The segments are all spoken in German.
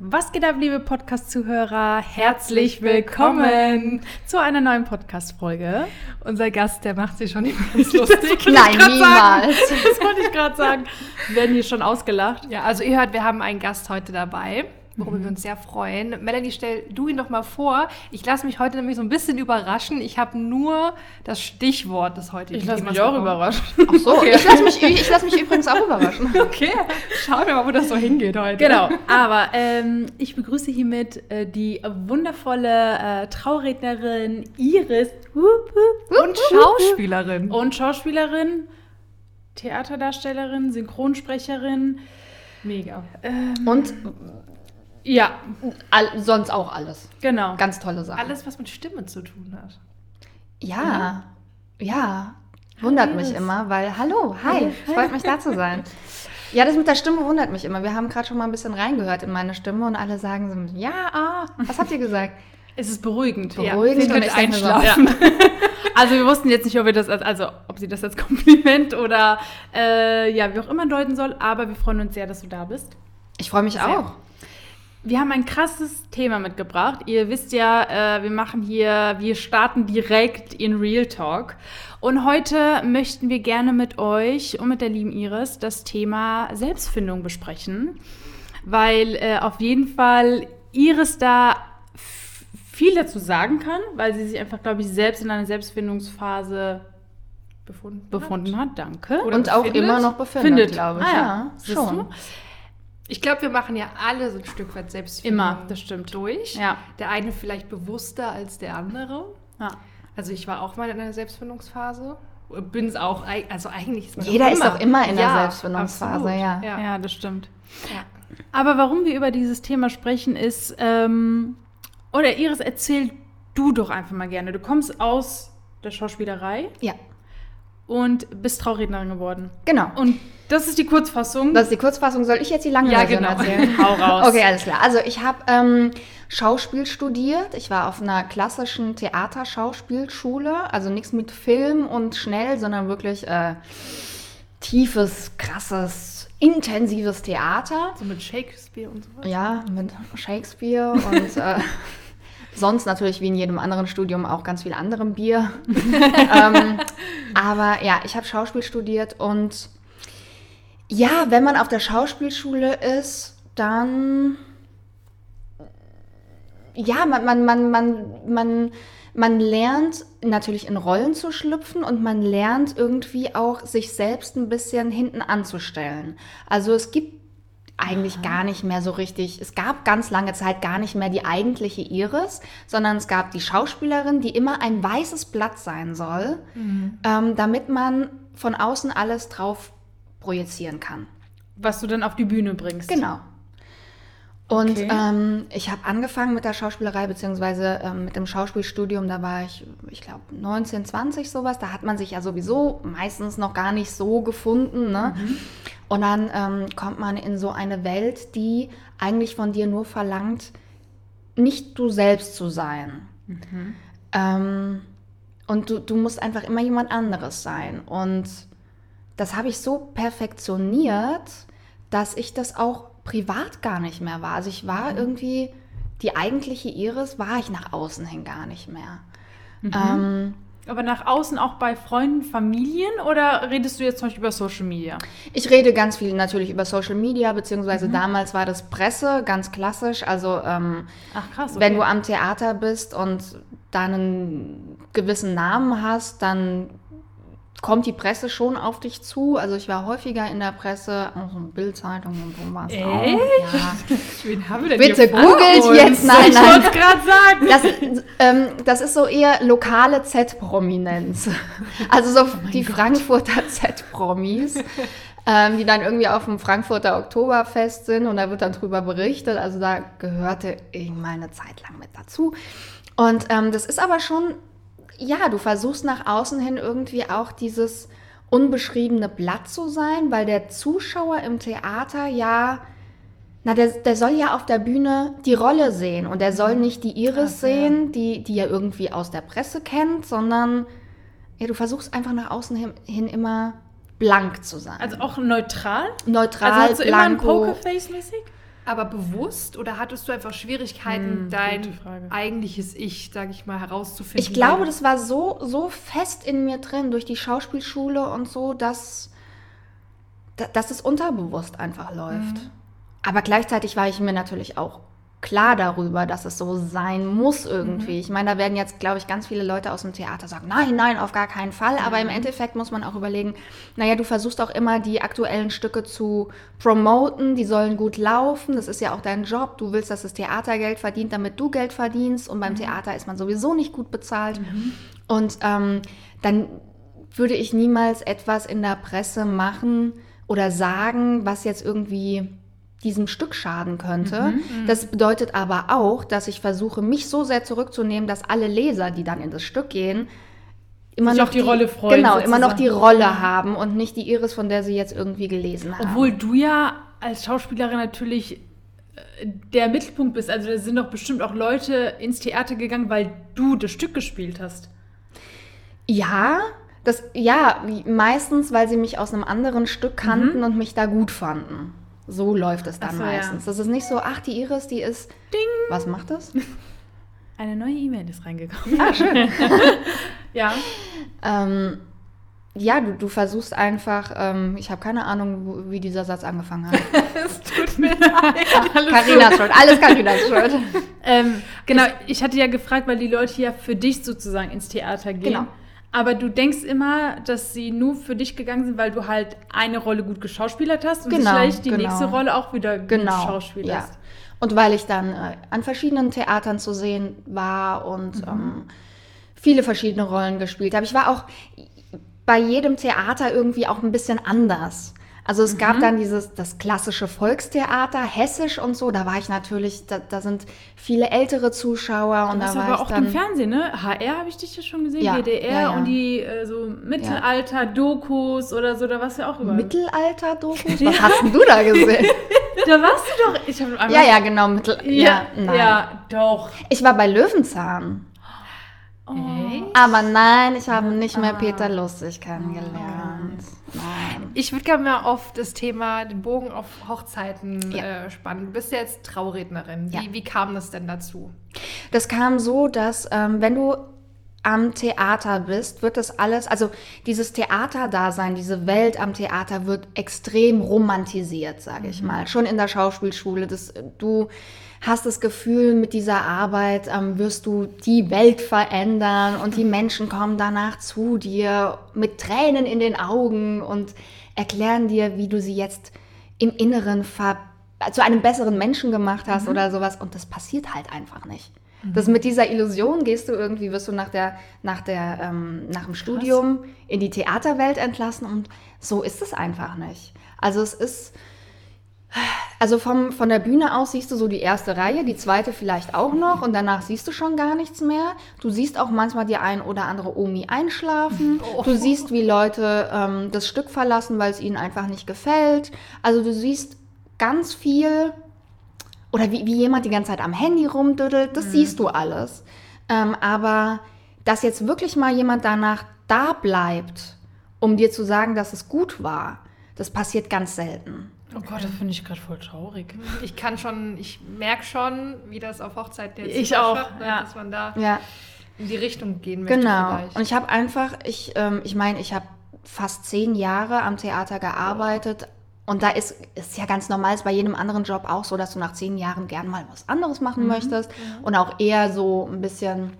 Was geht ab, liebe Podcast-Zuhörer? Herzlich willkommen zu einer neuen Podcast-Folge. Unser Gast, der macht sich schon immer lustig. Nein, niemals. Das wollte ich gerade sagen. Wir werden hier schon ausgelacht. Ja, also ihr hört, wir haben einen Gast heute dabei worüber mhm. wir uns sehr freuen. Melanie, stell du ihn doch mal vor. Ich lasse mich heute nämlich so ein bisschen überraschen. Ich habe nur das Stichwort des heutigen Ich lasse mich auch überraschen. Ach so, okay. ich lasse mich, lass mich übrigens auch überraschen. Okay, schauen wir mal, wo das so hingeht heute. Genau, aber ähm, ich begrüße hiermit äh, die wundervolle äh, Traurednerin Iris. Und Schauspielerin. Und Schauspielerin, Theaterdarstellerin, Synchronsprecherin. Mega. Ähm, und ja. All, sonst auch alles. Genau. Ganz tolle Sachen. Alles, was mit Stimme zu tun hat. Ja, mhm. ja. Wundert hi, mich immer, weil, hallo, hi, hi. freut mich da zu sein. Ja, das mit der Stimme wundert mich immer. Wir haben gerade schon mal ein bisschen reingehört in meine Stimme und alle sagen so, ja, ah, was habt ihr gesagt? Es ist beruhigend. Beruhigend ja, und einschlafen. So, ja. Also wir wussten jetzt nicht, ob wir das als, also ob sie das als Kompliment oder äh, ja, wie auch immer deuten soll, aber wir freuen uns sehr, dass du da bist. Ich freue mich sehr. auch. Wir haben ein krasses Thema mitgebracht. Ihr wisst ja, äh, wir machen hier, wir starten direkt in Real Talk. Und heute möchten wir gerne mit euch und mit der lieben Iris das Thema Selbstfindung besprechen, weil äh, auf jeden Fall Iris da viel dazu sagen kann, weil sie sich einfach, glaube ich, selbst in einer Selbstfindungsphase befunden, befunden hat. hat. Danke. Oder und auch immer noch befindet, glaube ich. Ah, ja, ja schon. Ich glaube, wir machen ja alle so ein Stück weit selbst immer, das stimmt durch. Ja. Der eine vielleicht bewusster als der andere. Ja. Also ich war auch mal in einer Selbstfindungsphase. Bin es auch, also eigentlich ist man Jeder ist auch immer in der ja, Selbstfindungsphase, ja. ja. ja. das stimmt. Ja. Aber warum wir über dieses Thema sprechen, ist, ähm, oder Iris, erzähl du doch einfach mal gerne. Du kommst aus der Schauspielerei. Ja. Und bist Traurednerin geworden. Genau. Und das ist die Kurzfassung. Das ist die Kurzfassung. Soll ich jetzt die lange ja, Version genau. erzählen? Hau raus. Okay, alles klar. Also ich habe ähm, Schauspiel studiert. Ich war auf einer klassischen Theaterschauspielschule. Also nichts mit Film und schnell, sondern wirklich äh, tiefes, krasses, intensives Theater. So mit Shakespeare und so was? Ja, mit Shakespeare und... Äh, Sonst natürlich wie in jedem anderen Studium auch ganz viel anderem Bier. ähm, aber ja, ich habe Schauspiel studiert und ja, wenn man auf der Schauspielschule ist, dann ja, man, man, man, man, man, man lernt natürlich in Rollen zu schlüpfen und man lernt irgendwie auch sich selbst ein bisschen hinten anzustellen. Also es gibt eigentlich Aha. gar nicht mehr so richtig, es gab ganz lange Zeit gar nicht mehr die eigentliche Iris, sondern es gab die Schauspielerin, die immer ein weißes Blatt sein soll, mhm. ähm, damit man von außen alles drauf projizieren kann. Was du dann auf die Bühne bringst. Genau. Und okay. ähm, ich habe angefangen mit der Schauspielerei, beziehungsweise ähm, mit dem Schauspielstudium, da war ich, ich glaube, 19, 20 sowas. Da hat man sich ja sowieso meistens noch gar nicht so gefunden. Ne? Mhm. Und dann ähm, kommt man in so eine Welt, die eigentlich von dir nur verlangt, nicht du selbst zu sein. Mhm. Ähm, und du, du musst einfach immer jemand anderes sein. Und das habe ich so perfektioniert, dass ich das auch privat gar nicht mehr war. Also ich war mhm. irgendwie, die eigentliche Iris war ich nach außen hin gar nicht mehr. Mhm. Ähm, aber nach außen auch bei Freunden, Familien oder redest du jetzt zum Beispiel über Social Media? Ich rede ganz viel natürlich über Social Media, beziehungsweise mhm. damals war das Presse, ganz klassisch. Also ähm, Ach, krass, okay. wenn du am Theater bist und dann einen gewissen Namen hast, dann kommt die Presse schon auf dich zu. Also ich war häufiger in der Presse, also Bildzeitung und so was. Echt? Ja. Wen haben wir denn Bitte googelt jetzt. Nein, ich nein. Ich gerade sagen. Das, ähm, das, ist so eher lokale Z-Prominenz. Also so oh die Gott. Frankfurter Z-Promis. Ähm, die dann irgendwie auf dem Frankfurter Oktoberfest sind und da wird dann drüber berichtet. Also da gehörte ich mal eine Zeit lang mit dazu. Und ähm, das ist aber schon ja, du versuchst nach außen hin irgendwie auch dieses unbeschriebene Blatt zu sein, weil der Zuschauer im Theater ja, na, der, der soll ja auf der Bühne die Rolle sehen und der soll mhm. nicht die Iris Krass, sehen, die, die er irgendwie aus der Presse kennt, sondern ja, du versuchst einfach nach außen hin, hin immer blank zu sein. Also auch neutral? Neutral, also du blanko. immer ein Pokerface-mäßig? Aber bewusst oder hattest du einfach Schwierigkeiten, Hm, dein eigentliches Ich, sag ich mal, herauszufinden? Ich glaube, das war so, so fest in mir drin durch die Schauspielschule und so, dass, da- dass es unterbewusst einfach läuft. Aber gleichzeitig war ich mir natürlich auch klar darüber, dass es so sein muss irgendwie. Ich meine, da werden jetzt, glaube ich, ganz viele Leute aus dem Theater sagen, nein, nein, auf gar keinen Fall. Aber im Endeffekt muss man auch überlegen, naja, du versuchst auch immer die aktuellen Stücke zu promoten, die sollen gut laufen, das ist ja auch dein Job. Du willst, dass das Theater Geld verdient, damit du Geld verdienst. Und beim Theater ist man sowieso nicht gut bezahlt. Und ähm, dann würde ich niemals etwas in der Presse machen oder sagen, was jetzt irgendwie diesem Stück schaden könnte. Das bedeutet aber auch, dass ich versuche, mich so sehr zurückzunehmen, dass alle Leser, die dann in das Stück gehen, immer Sich noch auf die Rolle freuen, Genau, immer noch die sozusagen. Rolle haben und nicht die Iris, von der sie jetzt irgendwie gelesen haben. Obwohl du ja als Schauspielerin natürlich äh, der Mittelpunkt bist. Also da sind doch bestimmt auch Leute ins Theater gegangen, weil du das Stück gespielt hast. Ja, das, ja, meistens, weil sie mich aus einem anderen Stück kannten und mich da gut fanden. So läuft es dann so, ja. meistens. Das ist nicht so, ach, die Iris, die ist. Ding! Was macht das? Eine neue E-Mail ist reingekommen. Ah, schön. Ja. ähm, ja, du, du versuchst einfach, ähm, ich habe keine Ahnung, wo, wie dieser Satz angefangen hat. Es tut mir leid. Alles Carinas Schuld, alles Carinas Schuld. Ähm, genau, ich hatte ja gefragt, weil die Leute ja für dich sozusagen ins Theater gehen. Genau. Aber du denkst immer, dass sie nur für dich gegangen sind, weil du halt eine Rolle gut geschauspielert hast und Genau, vielleicht die genau. nächste Rolle auch wieder gut Genau. Ja. schauspielerst. Und weil ich dann äh, an verschiedenen Theatern zu sehen war und ähm, viele verschiedene Rollen gespielt habe. Ich war auch bei jedem Theater irgendwie auch ein bisschen anders. Also es gab dann dieses, das klassische Volkstheater, hessisch und so, da war ich natürlich, da, da sind viele ältere Zuschauer und warst da war aber ich auch dann... im Fernsehen, ne? HR habe ich dich ja schon gesehen, Ja, WDR ja, ja. und die äh, so Mittelalter-Dokus oder so, da warst du ja auch überall. Mittelalter-Dokus? Was hast denn du da gesehen? da warst du doch. Ich hab ja, ja, genau. Mittel Ja, ja, nein. ja, doch. Ich war bei Löwenzahn. Oh. Aber nein, ich habe nicht mehr Peter Lustig kennengelernt. Nein. Ich würde gerne mal auf das Thema, den Bogen auf Hochzeiten Ja. äh, spannen. Du bist ja jetzt Traurednerin. Wie, Ja. wie kam das denn dazu? Das kam so, dass ähm, wenn du am Theater bist, wird das alles, also dieses Theaterdasein, diese Welt am Theater wird extrem romantisiert, sage ich mal. Schon in der Schauspielschule. Das, du hast das Gefühl, mit dieser Arbeit ähm, wirst du die Welt verändern und die Menschen kommen danach zu dir mit Tränen in den Augen und erklären dir, wie du sie jetzt im Inneren zu einem besseren Menschen gemacht hast oder sowas. Und das passiert halt einfach nicht. Das mit dieser Illusion gehst du irgendwie, wirst du nach der, nach der, ähm, nach dem Studium in die Theaterwelt entlassen und so ist es einfach nicht. Also es ist, also vom, von der Bühne aus siehst du so die erste Reihe, die zweite vielleicht auch noch und danach siehst du schon gar nichts mehr. Du siehst auch manchmal die ein oder andere Omi einschlafen. Du siehst, wie Leute ähm, das Stück verlassen, weil es ihnen einfach nicht gefällt. Also du siehst ganz viel oder wie, wie jemand die ganze Zeit am Handy rumdüdelt, das siehst du alles. Ähm, aber dass jetzt wirklich mal jemand danach da bleibt, um dir zu sagen, dass es gut war, das passiert ganz selten. Oh Gott, das finde ich gerade voll traurig. Ich kann schon, ich merke schon, wie das auf Hochzeiten jetzt Ich überschwappt, auch, ne, ja. dass man da Ja, in die Richtung gehen möchte genau. vielleicht. Und ich habe einfach, ich, ähm, ich meine, ich habe fast zehn Jahre am Theater gearbeitet. Und da ist, ist ja ganz normal, ist bei jedem anderen Job auch so, dass du nach zehn Jahren gern mal was anderes machen möchtest. Und auch eher so ein bisschen,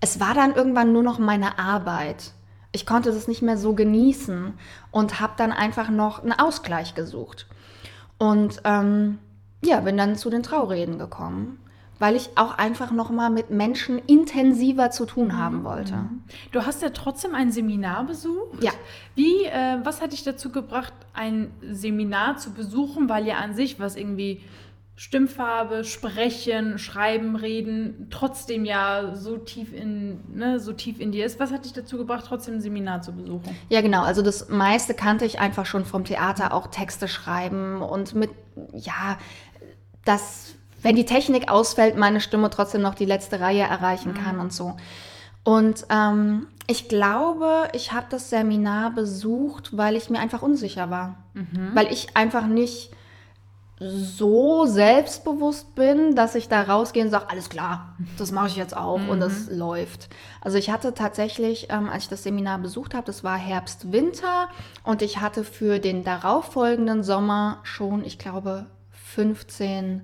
es war dann irgendwann nur noch meine Arbeit. Ich konnte das nicht mehr so genießen und habe dann einfach noch einen Ausgleich gesucht. Und ähm, ja, bin dann zu den Traureden gekommen, weil ich auch einfach noch mal mit Menschen intensiver zu tun haben wollte. Du hast ja trotzdem ein Seminar besucht. Ja. Wie, äh, was hat dich dazu gebracht, ein Seminar zu besuchen? Weil ja an sich was irgendwie Stimmfarbe, Sprechen, Schreiben, Reden trotzdem ja so tief in, ne, so tief in dir ist. Was hat dich dazu gebracht, trotzdem ein Seminar zu besuchen? Ja, genau. Also das meiste kannte ich einfach schon vom Theater, auch Texte schreiben und mit, ja, dass, wenn die Technik ausfällt, meine Stimme trotzdem noch die letzte Reihe erreichen kann und so. Und ähm, ich glaube, ich habe das Seminar besucht, weil ich mir einfach unsicher war. Weil ich einfach nicht so selbstbewusst bin, dass ich da rausgehe und sage, alles klar, das mache ich jetzt auch und das läuft. Also ich hatte tatsächlich, ähm, als ich das Seminar besucht habe, das war Herbst, Winter und ich hatte für den darauffolgenden Sommer schon, ich glaube, 15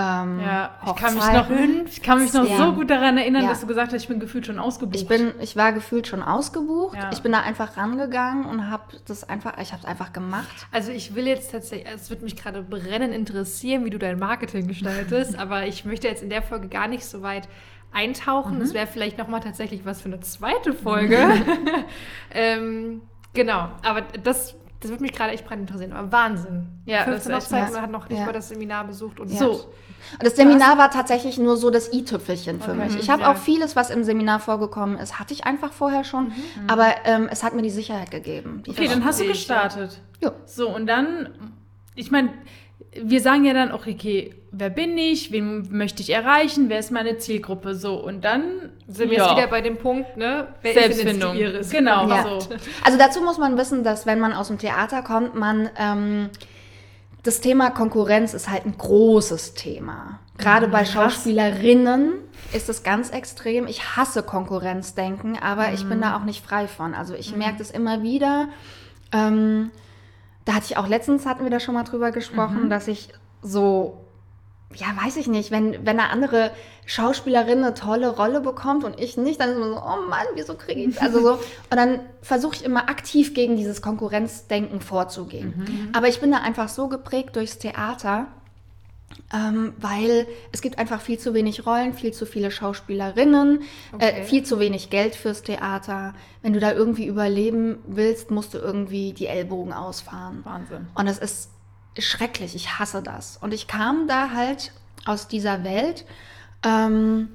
ähm, Ja, ich kann mich noch, ich kann mich noch Ja. so gut daran erinnern, Ja. dass du gesagt hast, ich bin gefühlt schon ausgebucht. Ich bin, ich war gefühlt schon ausgebucht. Ja. Ich bin da einfach rangegangen und habe das einfach, ich habe es einfach gemacht. Also ich will jetzt tatsächlich, es wird mich gerade brennend interessieren, wie du dein Marketing gestaltest, aber ich möchte jetzt in der Folge gar nicht so weit eintauchen. Das wäre vielleicht nochmal tatsächlich was für eine zweite Folge. ähm, genau, aber das, das wird mich gerade echt brennend interessieren. Aber Wahnsinn. Ja, das 15 ist echt Hochzeiten, man hat noch nicht Ja. mal das Seminar besucht und So. Und das Seminar war tatsächlich nur so das i-Tüpfelchen für Okay. mich. Ich habe Ja. auch vieles, was im Seminar vorgekommen ist, hatte ich einfach vorher schon. Aber ähm, es hat mir die Sicherheit gegeben. Die Okay, dann hast du gestartet. Ja. So, und dann, ich meine, wir sagen ja dann auch, okay, wer bin ich, wen möchte ich erreichen, wer ist meine Zielgruppe, so, und dann sind wir jetzt wieder bei dem Punkt, ne? Wer Selbstfindung. ist? Genau, Ja. so. Also dazu muss man wissen, dass wenn man aus dem Theater kommt, man ähm, das Thema Konkurrenz ist halt ein großes Thema. Gerade bei Schauspielerinnen ist es ganz extrem. Ich hasse Konkurrenzdenken, aber ich bin da auch nicht frei von. Also ich merke das immer wieder. Ähm, da hatte ich auch letztens, hatten wir da schon mal drüber gesprochen, dass ich so ja, weiß ich nicht, wenn, wenn eine andere Schauspielerin eine tolle Rolle bekommt und ich nicht, dann ist man so, oh Mann, wieso kriege ich Also so, und dann versuche ich immer aktiv gegen dieses Konkurrenzdenken vorzugehen. Aber ich bin da einfach so geprägt durchs Theater, ähm, weil es gibt einfach viel zu wenig Rollen, viel zu viele Schauspielerinnen, Okay. äh, viel zu wenig Geld fürs Theater. Wenn du da irgendwie überleben willst, musst du irgendwie die Ellbogen ausfahren. Wahnsinn. Und es ist schrecklich, ich hasse das. Und ich kam da halt aus dieser Welt ähm,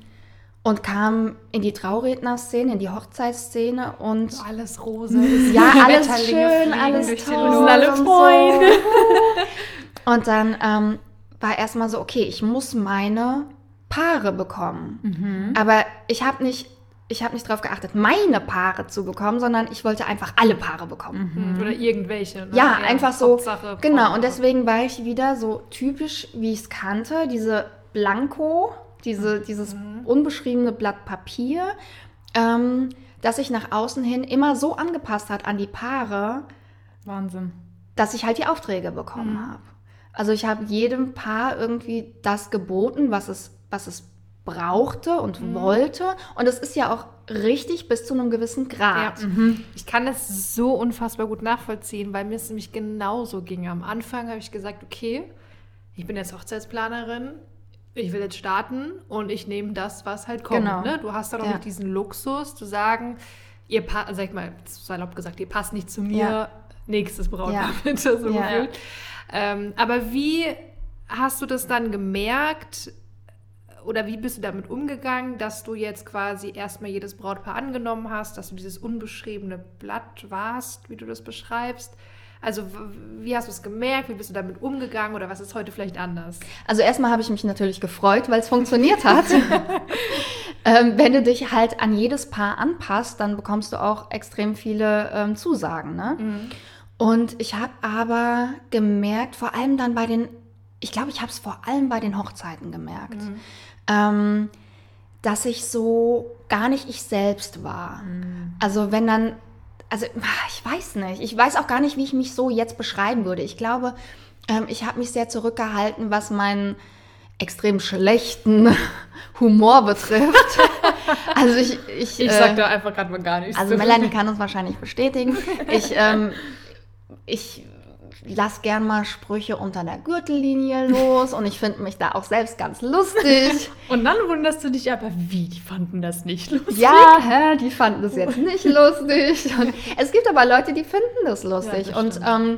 und kam in die Traurednerszene, in die Hochzeitsszene und Alles rosa. ist ja, alles schön, alles toll. Sind alle Freunde. So. Und dann ähm, war erstmal so, okay, ich muss meine Paare bekommen. Aber ich habe nicht, ich habe nicht darauf geachtet, meine Paare zu bekommen, sondern ich wollte einfach alle Paare bekommen. Hm, Oder irgendwelche. Ne? Ja, einfach so. Hauptsache genau, und deswegen war ich wieder so typisch, wie ich es kannte, diese Blanko, diese, dieses unbeschriebene Blatt Papier, ähm, das sich nach außen hin immer so angepasst hat an die Paare, Wahnsinn. dass ich halt die Aufträge bekommen habe. Also ich habe jedem Paar irgendwie das geboten, was es, was es brauchte und wollte. Und es ist ja auch richtig bis zu einem gewissen Grad. Ja. Ich kann das so unfassbar gut nachvollziehen, weil mir es nämlich genauso ging. Am Anfang habe ich gesagt, okay, ich bin jetzt Hochzeitsplanerin, ich will jetzt starten und ich nehme das, was halt kommt. Genau. Ne? Du hast dann auch Ja. nicht diesen Luxus zu sagen, ihr passt, sag ich mal, salopp gesagt, ihr passt nicht zu mir, Ja. nächstes Brautpaar bitte, so Ja. gefühlt. Ähm, aber wie hast du das dann gemerkt, oder wie bist du damit umgegangen, dass du jetzt quasi erstmal jedes Brautpaar angenommen hast, dass du dieses unbeschriebene Blatt warst, wie du das beschreibst? Also wie hast du es gemerkt? Wie bist du damit umgegangen oder was ist heute vielleicht anders? Also erstmal habe ich mich natürlich gefreut, weil es funktioniert hat. ähm, wenn du dich halt an jedes Paar anpasst, dann bekommst du auch extrem viele ähm, Zusagen. Ne? Und ich habe aber gemerkt, vor allem dann bei den, ich glaube, ich habe es vor allem bei den Hochzeiten gemerkt, ähm, dass ich so gar nicht ich selbst war. Also wenn dann, also ich weiß nicht, ich weiß auch gar nicht, wie ich mich so jetzt beschreiben würde. Ich glaube, ähm, ich habe mich sehr zurückgehalten, was meinen extrem schlechten Humor betrifft. also ich, ich, Ich äh, sag da einfach gerade mal gar nichts. also Melanie kann uns wahrscheinlich bestätigen. Ich, ähm, ich lass gern mal Sprüche unter der Gürtellinie los und ich finde mich da auch selbst ganz lustig. Und dann wunderst du dich aber, wie, die fanden das nicht lustig. Ja, hä, die fanden das jetzt nicht lustig. Und es gibt aber Leute, die finden das lustig. Ja, das und ähm,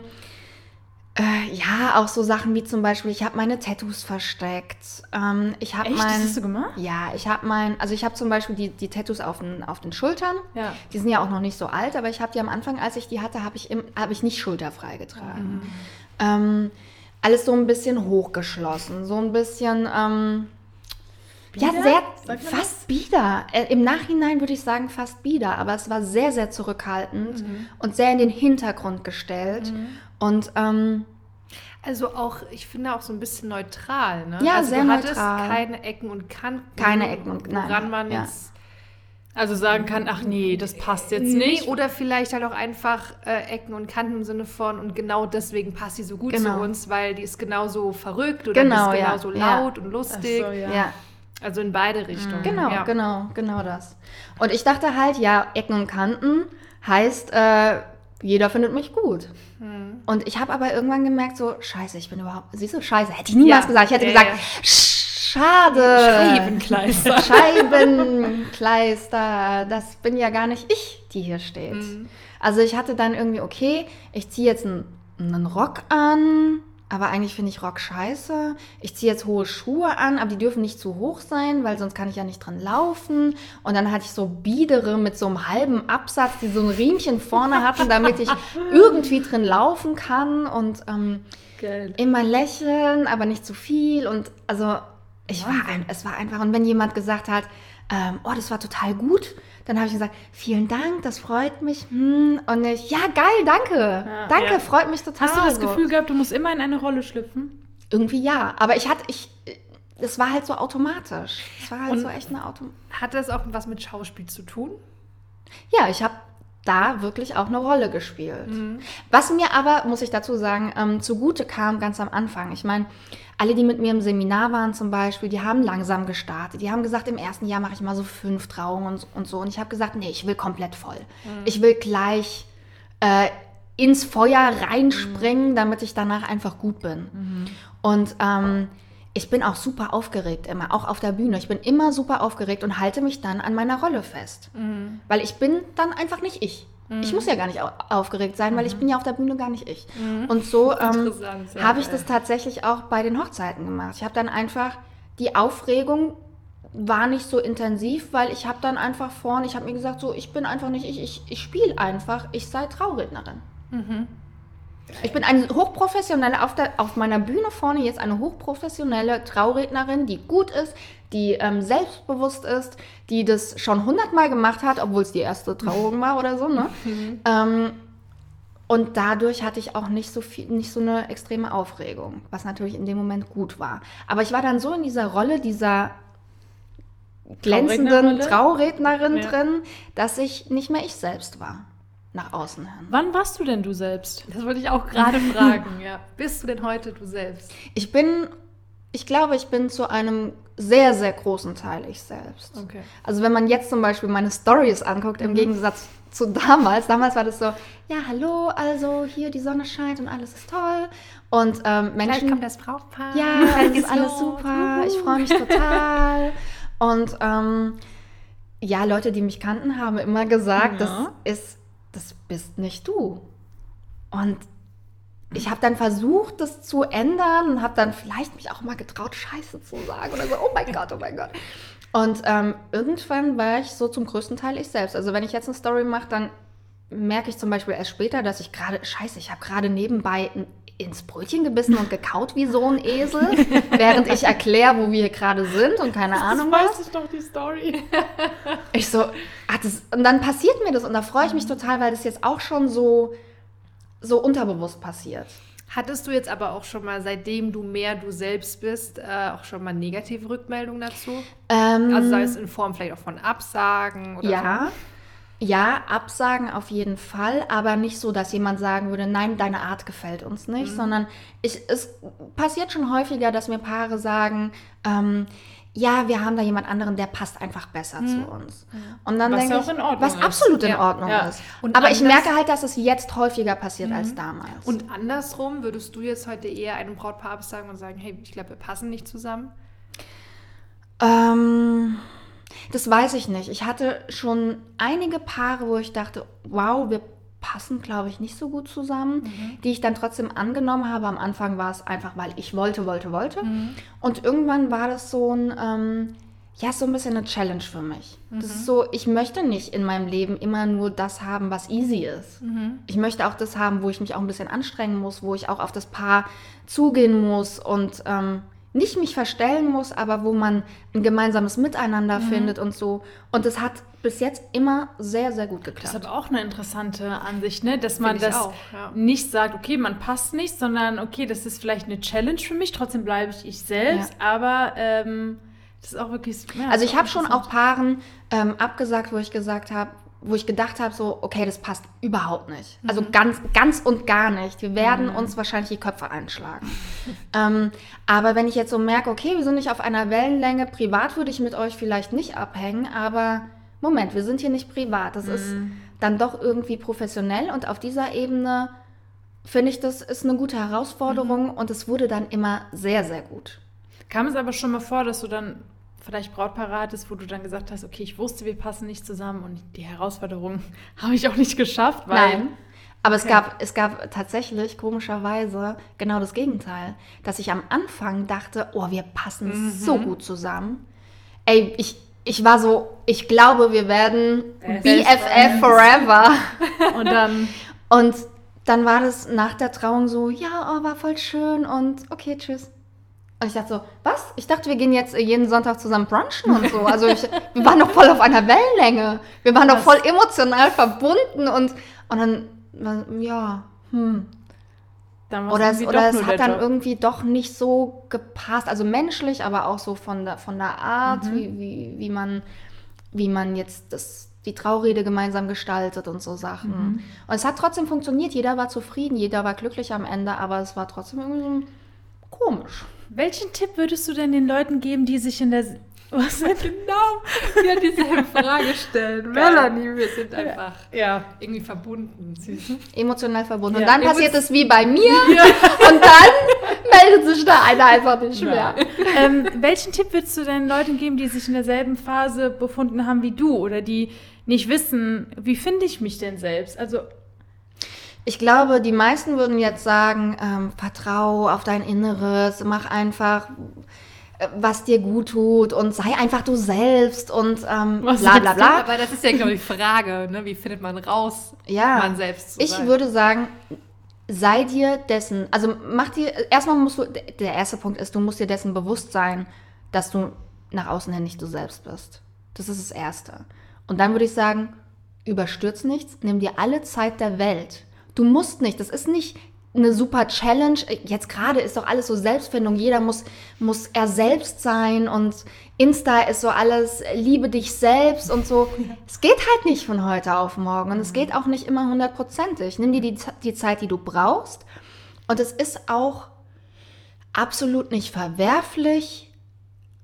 äh, ja, auch so Sachen wie zum Beispiel, ich habe meine Tattoos versteckt. Ähm, ich habe mein, Das hast du gemacht? Ja, ich habe mein, also ich habe zum Beispiel die, die Tattoos auf den, auf den Schultern. Ja. Die sind ja auch noch nicht so alt, aber ich habe die am Anfang, als ich die hatte, habe ich, im- habe ich nicht schulterfrei getragen. Ähm, alles so ein bisschen hochgeschlossen, so ein bisschen, ähm, ja, sehr, fast bieder. Äh, Im Nachhinein würde ich sagen fast bieder, aber es war sehr, sehr zurückhaltend und sehr in den Hintergrund gestellt. Und ähm, Also auch, ich finde auch so ein bisschen neutral, ne? Ja, also sehr du hattest neutral. keine Ecken und Kanten. Keine Ecken und- nein, Woran man ja. jetzt Also sagen kann, ach nee, das passt jetzt Nee, nicht. oder vielleicht halt auch einfach äh, Ecken und Kanten im Sinne von und genau deswegen passt sie so gut Genau. zu uns, weil die ist genauso verrückt oder Genau, die ist ja. genauso Ja. laut und lustig. So, ja. ja. Also in beide Richtungen. Genau, ja. genau, genau das. Und ich dachte halt, ja, Ecken und Kanten heißt, äh, jeder findet mich gut. Hm. Und ich habe aber irgendwann gemerkt, so, scheiße, ich bin überhaupt, siehst du, scheiße, hätte ich niemals Ja, gesagt. Ich hätte ja, gesagt, ja. schade. Scheibenkleister. Scheibenkleister, das bin ja gar nicht ich, die hier steht. Mhm. Also ich hatte dann irgendwie, okay, ich ziehe jetzt einen, einen Rock an, aber eigentlich finde ich Rock scheiße. Ich ziehe jetzt hohe Schuhe an, aber die dürfen nicht zu hoch sein, weil sonst kann ich ja nicht dran laufen. Und dann hatte ich so Biedere mit so einem halben Absatz, die so ein Riemchen vorne hatten, damit ich irgendwie drin laufen kann und ähm, Geil. immer lächeln, aber nicht zu viel. Und also ich war ein, es war einfach. Und wenn jemand gesagt hat, ähm, oh, das war total gut, dann habe ich gesagt, vielen Dank, das freut mich. Hm. Und ich, ja, geil, danke. danke, ja. freut mich total. Hast du das. Gefühl gehabt, du musst immer in eine Rolle schlüpfen? Irgendwie ja. Aber ich hatte, ich, es war halt so automatisch. Es war halt Und- so echt eine Auto. Hat das auch was mit Schauspiel zu tun? Ja, ich habe da wirklich auch eine Rolle gespielt. Was mir aber, muss ich dazu sagen, ähm, zugute kam ganz am Anfang. Ich meine, alle, die mit mir im Seminar waren zum Beispiel, die haben langsam gestartet. Die haben gesagt, im ersten Jahr mache ich mal so fünf Trauungen und, und so. Und ich habe gesagt, nee, ich will komplett voll. Ich will gleich äh, ins Feuer reinspringen, damit ich danach einfach gut bin. Und ähm, ich bin auch super aufgeregt immer, auch auf der Bühne. Ich bin immer super aufgeregt und halte mich dann an meiner Rolle fest. Weil ich bin dann einfach nicht ich. Ich muss ja gar nicht au aufgeregt sein, weil ich bin ja auf der Bühne gar nicht ich. Und so ähm, ja. habe ich das tatsächlich auch bei den Hochzeiten gemacht. Ich habe dann einfach die Aufregung war nicht so intensiv, weil ich habe dann einfach vorne, ich habe mir gesagt, so, ich bin einfach nicht ich, ich, ich spiele einfach, ich sei Traurednerin. Ich bin eine hochprofessionelle, auf, der, auf meiner Bühne vorne jetzt eine hochprofessionelle Traurednerin, die gut ist, die ähm, selbstbewusst ist, die das schon hundertmal gemacht hat, obwohl es die erste Trauung war oder so. Ne? Ähm, und dadurch hatte ich auch nicht so viel, nicht so eine extreme Aufregung, was natürlich in dem Moment gut war. Aber ich war dann so in dieser Rolle dieser glänzenden Traurednerrolle? Traurednerin Ja. drin, dass ich nicht mehr ich selbst war. Nach außen hin. Wann warst du denn du selbst? Das wollte ich auch gerade fragen, ja. Bist du denn heute du selbst? Ich bin, ich glaube, ich bin zu einem sehr, sehr großen Teil ich selbst. Okay. Also wenn man jetzt zum Beispiel meine Stories anguckt, im Gegensatz zu damals, damals war das so, ja, hallo, also hier die Sonne scheint und alles ist toll. Und ähm, Gleich Menschen, kommt das Brautpaar. ja, Gleich es ist alles los. super, ich freue mich total. Und ähm, ja, Leute, die mich kannten, haben immer gesagt, Ja. das ist, das bist nicht du. Und ich habe dann versucht, das zu ändern und habe dann vielleicht mich auch mal getraut, Scheiße zu sagen oder so. Oh mein Gott, oh mein Gott. Und ähm, irgendwann war ich so zum größten Teil ich selbst. Also wenn ich jetzt eine Story mache, dann merke ich zum Beispiel erst später, dass ich gerade, scheiße, ich habe gerade nebenbei ein- ins Brötchen gebissen und gekaut wie so ein Esel, während ich erkläre, wo wir hier gerade sind und keine Ahnung was. ich doch die Story. Ich so, ah, das, und dann passiert mir das und da freue ich mich total, weil das jetzt auch schon so, so unterbewusst passiert. Hattest du jetzt aber auch schon mal, seitdem du mehr du selbst bist, äh, auch schon mal negative Rückmeldungen dazu? Ähm, Also sei es in Form vielleicht auch von Absagen oder ja. Ja, Absagen auf jeden Fall, aber nicht so, dass jemand sagen würde, nein, deine Art gefällt uns nicht, sondern ich, es passiert schon häufiger, dass mir Paare sagen, ähm, ja, wir haben da jemand anderen, der passt einfach besser zu uns. Und dann Was denke ich, auch in Ordnung was ist. absolut in Ja, Ordnung ja. ist. Und aber ich merke halt, dass es jetzt häufiger passiert als damals. Und andersrum, würdest du jetzt heute eher einem Brautpaar absagen und sagen, hey, ich glaube, wir passen nicht zusammen? Ähm, das weiß ich nicht. Ich hatte schon einige Paare, wo ich dachte, wow, wir passen, glaube ich, nicht so gut zusammen, die ich dann trotzdem angenommen habe. Am Anfang war es einfach, weil ich wollte, wollte, wollte. Und irgendwann war das so ein, ähm, ja, so ein bisschen eine Challenge für mich. Das ist so, ich möchte nicht in meinem Leben immer nur das haben, was easy ist. Ich möchte auch das haben, wo ich mich auch ein bisschen anstrengen muss, wo ich auch auf das Paar zugehen muss und ähm, nicht mich verstellen muss, aber wo man ein gemeinsames Miteinander mhm. findet und so. Und es hat bis jetzt immer sehr, sehr gut geklappt. Das ist aber auch eine interessante Ansicht, ne? dass man das auch, ja. nicht sagt, okay, man passt nicht, sondern okay, das ist vielleicht eine Challenge für mich, trotzdem bleibe ich ich selbst, ja. aber ähm, das ist auch wirklich. Ja, also ich habe schon auch Paaren ähm, abgesagt, wo ich gesagt habe, wo ich gedacht habe, so, okay, das passt überhaupt nicht. Also mhm. ganz, ganz und gar nicht. Wir werden mhm. uns wahrscheinlich die Köpfe einschlagen. ähm, aber wenn ich jetzt so merke, okay, wir sind nicht auf einer Wellenlänge, privat würde ich mit euch vielleicht nicht abhängen, aber Moment, wir sind hier nicht privat. Das mhm. ist dann doch irgendwie professionell und auf dieser Ebene finde ich, das ist eine gute Herausforderung mhm. und es wurde dann immer sehr, sehr gut. Kam es aber schon mal vor, dass du dann vielleicht Brautpaar ist, wo du dann gesagt hast, okay, ich wusste, wir passen nicht zusammen und die Herausforderung habe ich auch nicht geschafft, weil. Nein. Aber okay. es, gab, es gab tatsächlich komischerweise genau das Gegenteil, dass ich am Anfang dachte, oh, wir passen mhm. so gut zusammen. Ey, ich, ich war so, ich glaube, wir werden BFF forever. und dann. Und dann war das nach der Trauung so, ja, oh, war voll schön und okay, tschüss. Und ich dachte so, was? Ich dachte, wir gehen jetzt jeden Sonntag zusammen brunchen und so. Also ich, wir waren doch voll auf einer Wellenlänge. Wir waren doch voll emotional verbunden und, und dann, ja, hm. oder es, oder es hat dann Job. irgendwie doch nicht so gepasst. Also menschlich, aber auch so von der, von der Art, mhm. wie, wie, wie, man, wie man jetzt das, die Traurede gemeinsam gestaltet und so Sachen. Mhm. Und es hat trotzdem funktioniert. Jeder war zufrieden, jeder war glücklich am Ende, aber es war trotzdem irgendwie so komisch. Welchen Tipp würdest du denn den Leuten geben, die sich in der was denn genau wieder dieselbe Frage stellen? Melanie, wir sind einfach ja. irgendwie verbunden. Emotional verbunden. Ja. Und dann passiert es wie bei mir ja. und dann meldet sich da einer einfach nicht mehr. Ähm, welchen Tipp würdest du den Leuten geben, die sich in derselben Phase befunden haben wie du oder die nicht wissen, wie finde ich mich denn selbst? Also ich glaube, die meisten würden jetzt sagen, ähm, vertrau auf dein Inneres, mach einfach, äh, was dir gut tut und sei einfach du selbst und ähm, bla bla bla. Aber das ist ja, glaube ich, die Frage, ne? wie findet man raus, ja, man selbst zu Ich sein? würde sagen, sei dir dessen, also mach dir, erstmal musst du, der erste Punkt ist, du musst dir dessen bewusst sein, dass du nach außen hin nicht du selbst bist. Das ist das Erste. Und dann würde ich sagen, überstürz nichts, nimm dir alle Zeit der Welt Du musst nicht. Das ist nicht eine super Challenge. Jetzt gerade ist doch alles so Selbstfindung. Jeder muss, muss er selbst sein und Insta ist so alles, liebe dich selbst und so. Es geht halt nicht von heute auf morgen und es geht auch nicht immer hundertprozentig. Nimm dir die, die Zeit, die du brauchst. Und es ist auch absolut nicht verwerflich,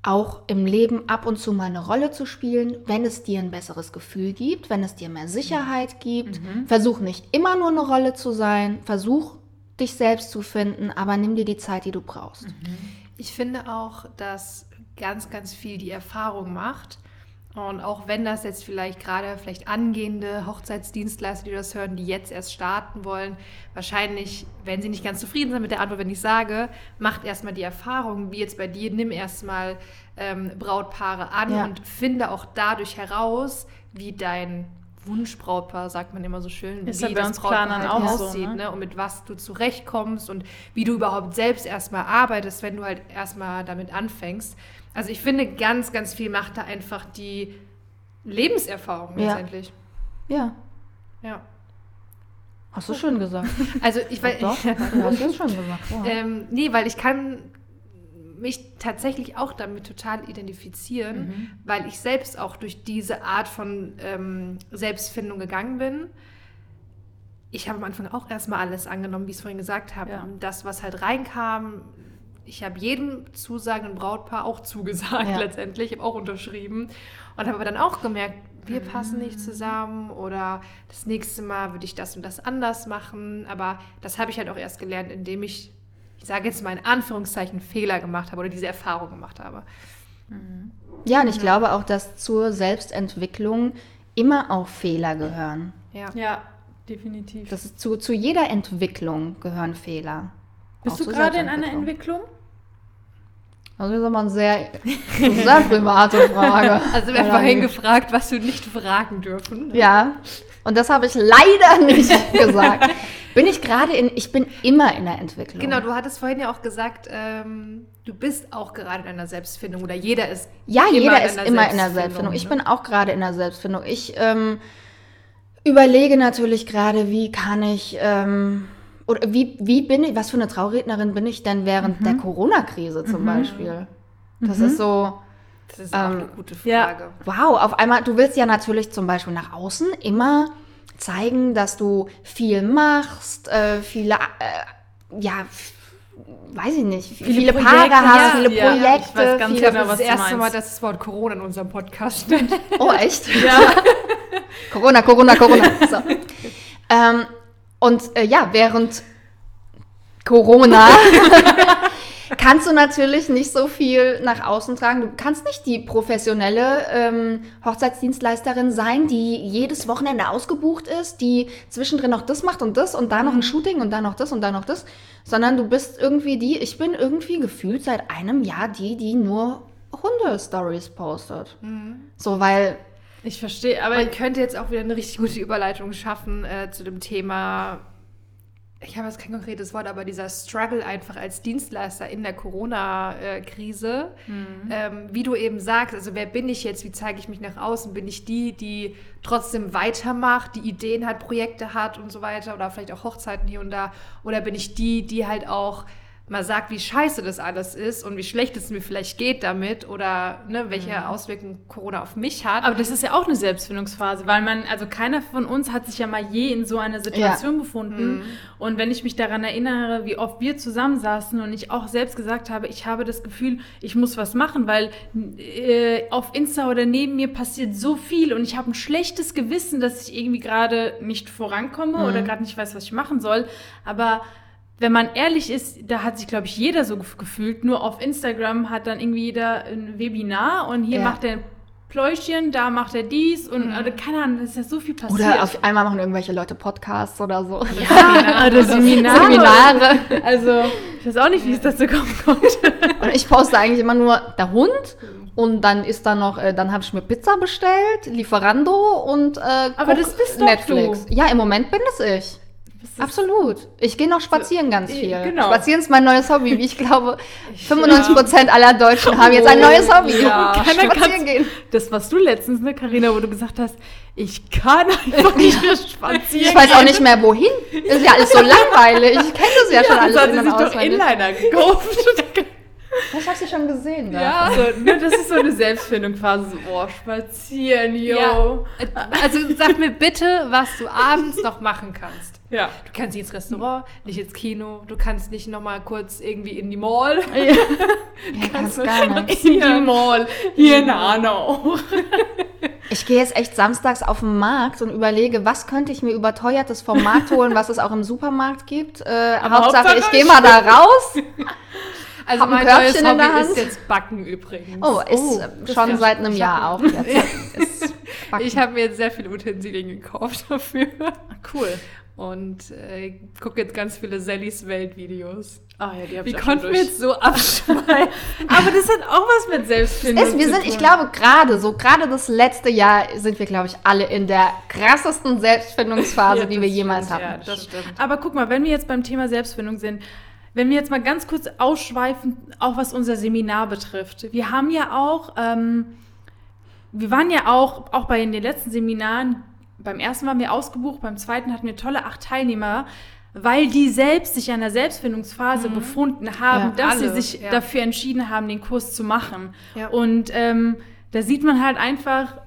auch im Leben ab und zu mal eine Rolle zu spielen, wenn es dir ein besseres Gefühl gibt, wenn es dir mehr Sicherheit gibt. Mhm. Versuch nicht immer nur eine Rolle zu sein, versuch dich selbst zu finden, aber nimm dir die Zeit, die du brauchst. Mhm. Ich finde auch, dass ganz, ganz viel die Erfahrung macht, und auch wenn das jetzt vielleicht gerade vielleicht angehende Hochzeitsdienstleister, die das hören, die jetzt erst starten wollen, wahrscheinlich, wenn sie nicht ganz zufrieden sind mit der Antwort, wenn ich sage, macht erstmal die Erfahrung, wie jetzt bei dir, nimm erstmal ähm, Brautpaare an ja. und finde auch dadurch heraus, wie dein Wunschbrautpaar, sagt man immer so schön, ist wie ja uns Brautpaar halt auch aussieht so, ne? ne? und mit was du zurechtkommst und wie du überhaupt selbst erstmal arbeitest, wenn du halt erstmal damit anfängst. Also ich finde, ganz, ganz viel macht da einfach die Lebenserfahrung ja. letztendlich. Ja. Ja. Hast du schön gesagt. Also ich weiß. Doch, du hast es schon gesagt. Ja. Ähm, nee, weil ich kann mich tatsächlich auch damit total identifizieren, mhm. weil ich selbst auch durch diese Art von ähm, Selbstfindung gegangen bin. Ich habe am Anfang auch erstmal alles angenommen, wie ich es vorhin gesagt habe. Ja. Das, was halt reinkam, ich habe jedem zusagenden Brautpaar auch zugesagt ja. letztendlich, ich habe auch unterschrieben und habe aber dann auch gemerkt, wir passen nicht zusammen oder das nächste Mal würde ich das und das anders machen. Aber das habe ich halt auch erst gelernt, indem ich, ich sage jetzt mal in Anführungszeichen, Fehler gemacht habe oder diese Erfahrung gemacht habe. Mhm. Ja, und ich glaube auch, dass zur Selbstentwicklung immer auch Fehler gehören. Ja, ja definitiv. Das ist zu, zu jeder Entwicklung gehören Fehler. Bist du gerade in einer Entwicklung? Also das ist aber eine sehr, sehr private Frage. Also wir haben vorhin gefragt, was du nicht fragen dürfen. Ja, und das habe ich leider nicht gesagt. Bin ich gerade in, ich bin immer in der Entwicklung. Genau, du hattest vorhin ja auch gesagt, ähm, du bist auch gerade in einer Selbstfindung oder jeder ist Ja, immer jeder in ist immer in der Selbstfindung. Ich ne? bin auch gerade in der Selbstfindung. Ich ähm, überlege natürlich gerade, wie kann ich, ähm, oder wie, wie bin ich, was für eine Traurednerin bin ich denn während Mhm. der Corona-Krise zum Beispiel? Das ist so, Das ist auch Ähm, eine gute ja. Frage. wow, auf einmal, du willst ja natürlich zum Beispiel nach außen immer zeigen, dass du viel machst, äh, viele, äh, ja, weiß ich nicht, viele, Projekte, Paare hast, ja, viele ja, Projekte. ich weiß ganz viele, genau, Das was das du erste Mal, dass das Wort Corona in unserem Podcast steht. Oh, echt? Ja. Corona, Corona, Corona. So. ähm, und äh, ja, während Corona kannst du natürlich nicht so viel nach außen tragen. Du kannst nicht die professionelle ähm, Hochzeitsdienstleisterin sein, die jedes Wochenende ausgebucht ist, die zwischendrin noch das macht und das und da noch ein Shooting und da noch das und da noch das, sondern du bist irgendwie die, ich bin irgendwie gefühlt seit einem Jahr die, die nur Hunde-Stories postet. So, weil Ich verstehe, aber Man könnte jetzt auch wieder eine richtig gute Überleitung schaffen äh, zu dem Thema. Ich habe jetzt kein konkretes Wort, aber dieser Struggle einfach als Dienstleister in der Corona-Krise, ähm, wie du eben sagst, also wer bin ich jetzt, wie zeige ich mich nach außen? Bin ich die, die trotzdem weitermacht, die Ideen hat, Projekte hat und so weiter oder vielleicht auch Hochzeiten hier und da? Oder bin ich die, die halt auch mal sagt, wie scheiße das alles ist und wie schlecht es mir vielleicht geht damit oder ne, welche Auswirkungen Corona auf mich hat? Aber das ist ja auch eine Selbstfindungsphase, weil man, also keiner von uns hat sich ja mal je in so einer Situation befunden. Und wenn ich mich daran erinnere, wie oft wir zusammensaßen und ich auch selbst gesagt habe, ich habe das Gefühl, ich muss was machen, weil äh, auf Insta oder neben mir passiert so viel und ich habe ein schlechtes Gewissen, dass ich irgendwie gerade nicht vorankomme oder gerade nicht weiß, was ich machen soll. Aber wenn man ehrlich ist, da hat sich, glaube ich, jeder so gef- gefühlt. Nur auf Instagram hat dann irgendwie jeder ein Webinar und hier Ja. macht er Pläuschen, da macht er dies und also, keine Ahnung, das ist ja so viel passiert. Oder auf einmal machen irgendwelche Leute Podcasts oder so. ja, oder Seminare. Seminare. Also, ich weiß auch nicht, wie es dazu kommen konnte. Und ich poste eigentlich immer nur der Hund und dann ist da noch, äh, dann habe ich mir Pizza bestellt, Lieferando und äh, Aber das bist doch Netflix. Ja, im Moment bin das ich. Absolut. Ich gehe noch spazieren ganz äh, viel. genau. Spazieren ist mein neues Hobby. Wie ich glaube, 95% aller Deutschen haben jetzt ein neues Hobby. Ja, keiner spazieren gehen. Das, was du letztens, ne, Carina, wo du gesagt hast, ich kann einfach nicht mehr spazieren. Ich weiß auch nicht mehr wohin. Ist ja alles so langweilig. Ich kenne das ja, schon Ja, alles das hat sie sich doch. Inliner gekauft. Ich habe sie schon gesehen. Da. Ja, so, ne, das ist so eine Selbstfindungsphase. So, oh, spazieren, yo. Ja. Also sag mir bitte, was du abends noch machen kannst. Ja. Du kannst nicht ins Restaurant, nicht ins Kino, du kannst nicht noch mal kurz irgendwie in die Mall. Ja, kannst gar nicht. In die Mall. Hier in Hanau. Ich gehe jetzt echt samstags auf den Markt und überlege, was könnte ich mir überteuertes vom Markt holen, was es auch im Supermarkt gibt. Äh, Hauptsache, Hauptsache, ich gehe mal da raus. Also mein neues in der Hobby Hand. ist jetzt Backen übrigens. Oh, ist Oh, äh, schon seit einem Jahr auch jetzt. Ich habe mir jetzt sehr viele Utensilien gekauft dafür. Cool. Und äh, gucke jetzt ganz viele Sallys Welt-Videos. Ah ja, die hab Wie ich auch konnten wir jetzt so abschweifen? Aber das hat auch was mit Selbstfindung ist, wir zu sind, tun. ich glaube, gerade so, gerade das letzte Jahr sind wir, glaube ich, alle in der krassesten Selbstfindungsphase, Ja, die wir jemals stimmt, hatten. Ja, das stimmt. Aber guck mal, wenn wir jetzt beim Thema Selbstfindung sind, wenn wir jetzt mal ganz kurz ausschweifen, auch was unser Seminar betrifft. Wir haben ja auch, ähm, wir waren ja auch, auch bei den letzten Seminaren, beim ersten waren wir ausgebucht, beim zweiten hatten wir tolle acht Teilnehmer, weil die selbst sich in einer Selbstfindungsphase befunden haben, Ja, dass sie alle, sich ja. dafür entschieden haben, den Kurs zu machen. Ja. Und ähm, da sieht man halt einfach,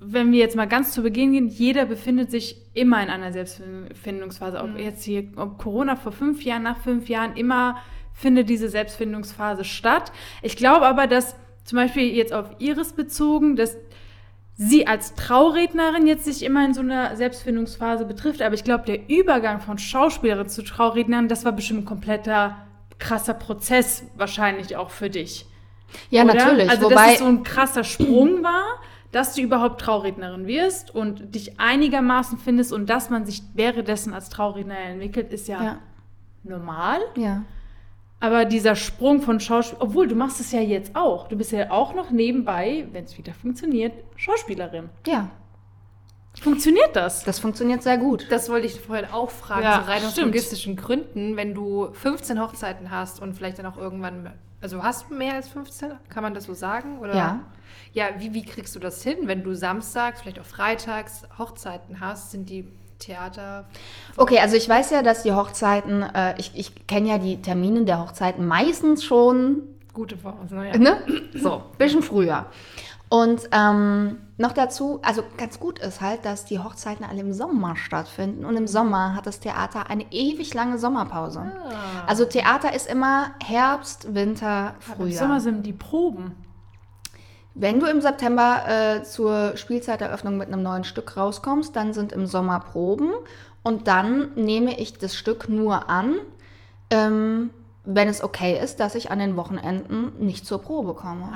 wenn wir jetzt mal ganz zu Beginn gehen, jeder befindet sich immer in einer Selbstfindungsphase. Ob jetzt hier, ob Corona vor fünf Jahren, nach fünf Jahren, immer findet diese Selbstfindungsphase statt. Ich glaube aber, dass zum Beispiel jetzt auf Iris bezogen, dass sie als Traurednerin jetzt sich immer in so einer Selbstfindungsphase betrifft. Aber ich glaube, der Übergang von Schauspielerin zu Traurednerin, das war bestimmt ein kompletter krasser Prozess wahrscheinlich auch für dich. Ja, Oder? natürlich. Also, Wobei, dass es so ein krasser Sprung war, dass du überhaupt Traurednerin wirst und dich einigermaßen findest und dass man sich währenddessen als Traurednerin entwickelt, ist ja, ja, normal. ja. Aber dieser Sprung von Schauspiel, obwohl du machst es ja jetzt auch. Du bist ja auch noch nebenbei, wenn es wieder funktioniert, Schauspielerin. Ja. Funktioniert das? Das funktioniert sehr gut. Das wollte ich vorhin auch fragen, Ja, so rein aus stimmt. logistischen Gründen, wenn du 15 Hochzeiten hast und vielleicht dann auch irgendwann, also hast du mehr als 15? Kann man das so sagen? Oder? Ja. Ja, wie, wie kriegst du das hin, wenn du samstags, vielleicht auch freitags Hochzeiten hast? Sind die Theater? Okay, also ich weiß ja, dass die Hochzeiten, äh, ich, ich kenne ja die Termine der Hochzeiten meistens schon, Gute Voraus, ne? Ja. ne? So, bisschen früher. Und ähm, noch dazu, also ganz gut ist halt, dass die Hochzeiten alle im Sommer stattfinden. Und im Sommer hat das Theater eine ewig lange Sommerpause. Ah. Also Theater ist immer Herbst, Winter, Im Frühjahr. Sommer sind die Proben. Wenn du im September äh, zur Spielzeiteröffnung mit einem neuen Stück rauskommst, dann sind im Sommer Proben. Und dann nehme ich das Stück nur an, ähm, wenn es okay ist, dass ich an den Wochenenden nicht zur Probe komme.